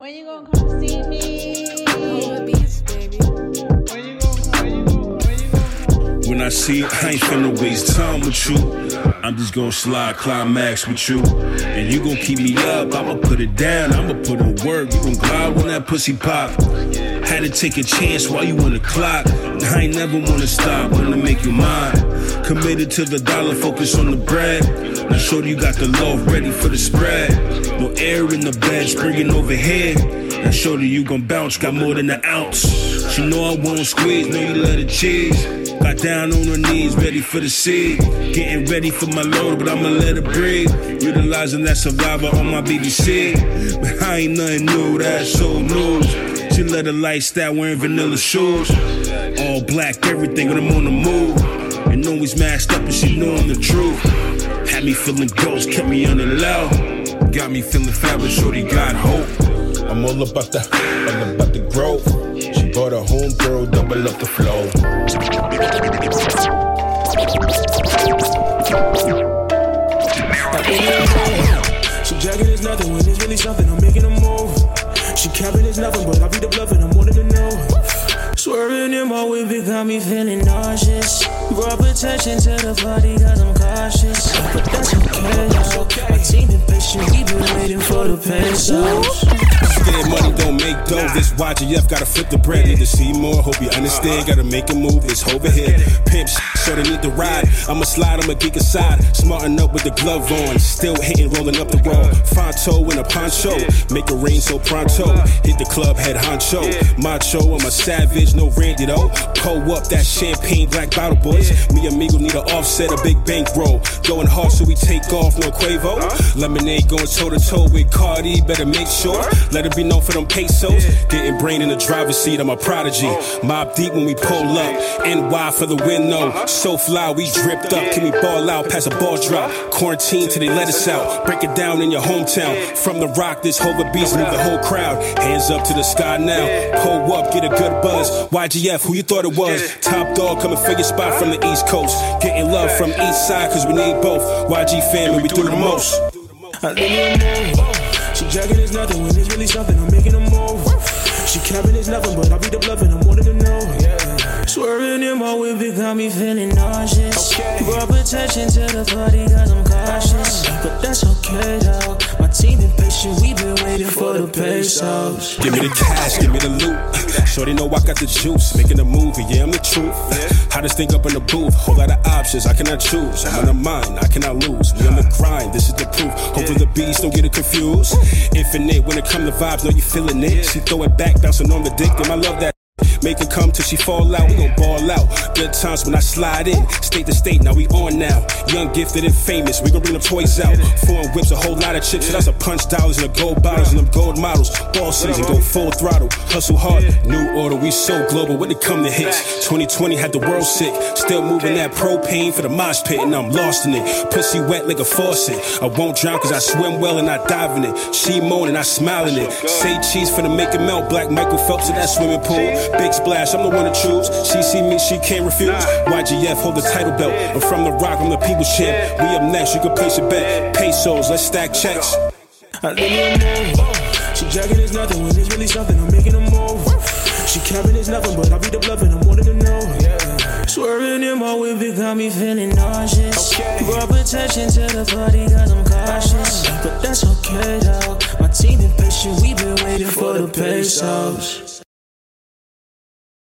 When you gonna come see me? When I see you, I ain't finna waste time with you. I'm just gonna slide climax with you. And you gon' keep me up, I'ma put it down, I'ma put in work. You gon' glide when that pussy pop. Had to take a chance while you on the clock. I ain't never wanna stop, wanna make you mine. Committed to the dollar, focus on the bread. Now, shorty, you got the love ready for the spread. No air in the bed, springing overhead. Now, shorty, you you gon' bounce, got more than an ounce. She know I won't squeeze, know you let it cheese. Got down on her knees, ready for the seed. Getting ready for my load, but I'ma let her breathe. Utilizing that survivor on my BBC. But I ain't nothing new, that's old news. She let her lifestyle wearing vanilla shoes. All black, everything when I'm on the move. And always masked up, and she know I'm the truth. Had me feeling ghost, kept me on the low. Got me feeling fabulous, shorty got hope. I'm all about the, all about the growth. She bought a home girl, double up the flow. She jagging is nothing when it's really something. I'm making a move. She capping is nothing, but I be the bluff and I'm. Swerving in my whip, it got me feeling nauseous. Brought protection to the party, cause I'm cautious. But that's okay, though. My team been patient, we been waiting for the pesos. Scared money don't make dough. This YGF gotta flip the bread. Need to see more. Hope you understand. Gotta make a move. It's over here. Pimp so they need to ride. I'ma slide, I'ma geek aside. Smarten up with the glove on. Still hitting, rolling up the wall. Fonto in a poncho. Make it rain so pronto. Hit the club, head honcho. Macho, I'm a savage, no Randy though. Pull up that champagne, black bottle boys. Me amigo need an offset, a big bankroll. Going hard, so we take off, no Quavo. Lemonade going toe to toe with Cardi. Better make sure. Let it be known for them pesos. Getting brain in the driver's seat, I'm a prodigy. Oh. Mobb Deep when we pull up. NY for the win, no. Uh-huh. So fly, we dripped up. Can we ball out past a ball drop? Quarantine till they let us out. Break it down in your hometown. From the rock, this Hova Beats move the whole crowd. Hands up to the sky now. Pull up, get a good buzz. YGF, who you thought it was? Top dog coming for your spot from the East Coast. Getting love from east side, cause we need both. YG family, we do the most. I live in a. She jagging is nothing when it's really something. I'm making a move. She capping is nothing, but I be the bluff and I'm wanting to know. Yeah. Swerving in my whip, it got me feeling nauseous. Brought protection to the party, cause I'm cautious. But that's okay though. My team been patient, we been waiting for the pesos. Give me the cash, give me the loot. Shorty know I got the juice. Making a movie, yeah, I'm the truth. Hottest thing up in the booth. Whole lot of options, I cannot choose. I'm on the mind, I cannot lose. We on the grind, this is the proof. Hopefully the beats don't get it confused. Infinite, when it come to vibes, know you feeling it. She throw it back, bouncing on the dick, and I love that. Make it come till she fall out, we gon' ball out. Good times when I slide in, state to state, now we on now. Young, gifted, and famous, we gon' bring the toys out. Foreign whips, a whole lot of chips, so that's a punch dollars and the gold bottles and them gold models. Ball season, go full throttle, hustle hard. New order, we so global when it come to hits. 2020 had the world sick, still moving that propane for the mosh pit, and I'm lost in it. Pussy wet like a faucet. I won't drown cause I swim well and I dive in it. She moaning, I smile in it. Say cheese for the make it melt, black Michael Phelps in that swimming pool. Big splash, I'm the one to choose. She see me, she can't refuse. YGF, hold the title belt. I'm from the rock, I'm the people's champ. We up next, you can place a bet. Pesos, let's stack checks. I live in a move. She jagging is nothing when it's really something. I'm making a move. She capping is nothing, but I be the bluff and I'm wanting to know. Yeah. Swerving in my whip, it got me feeling nauseous. Brought protection to the party, cause I'm cautious.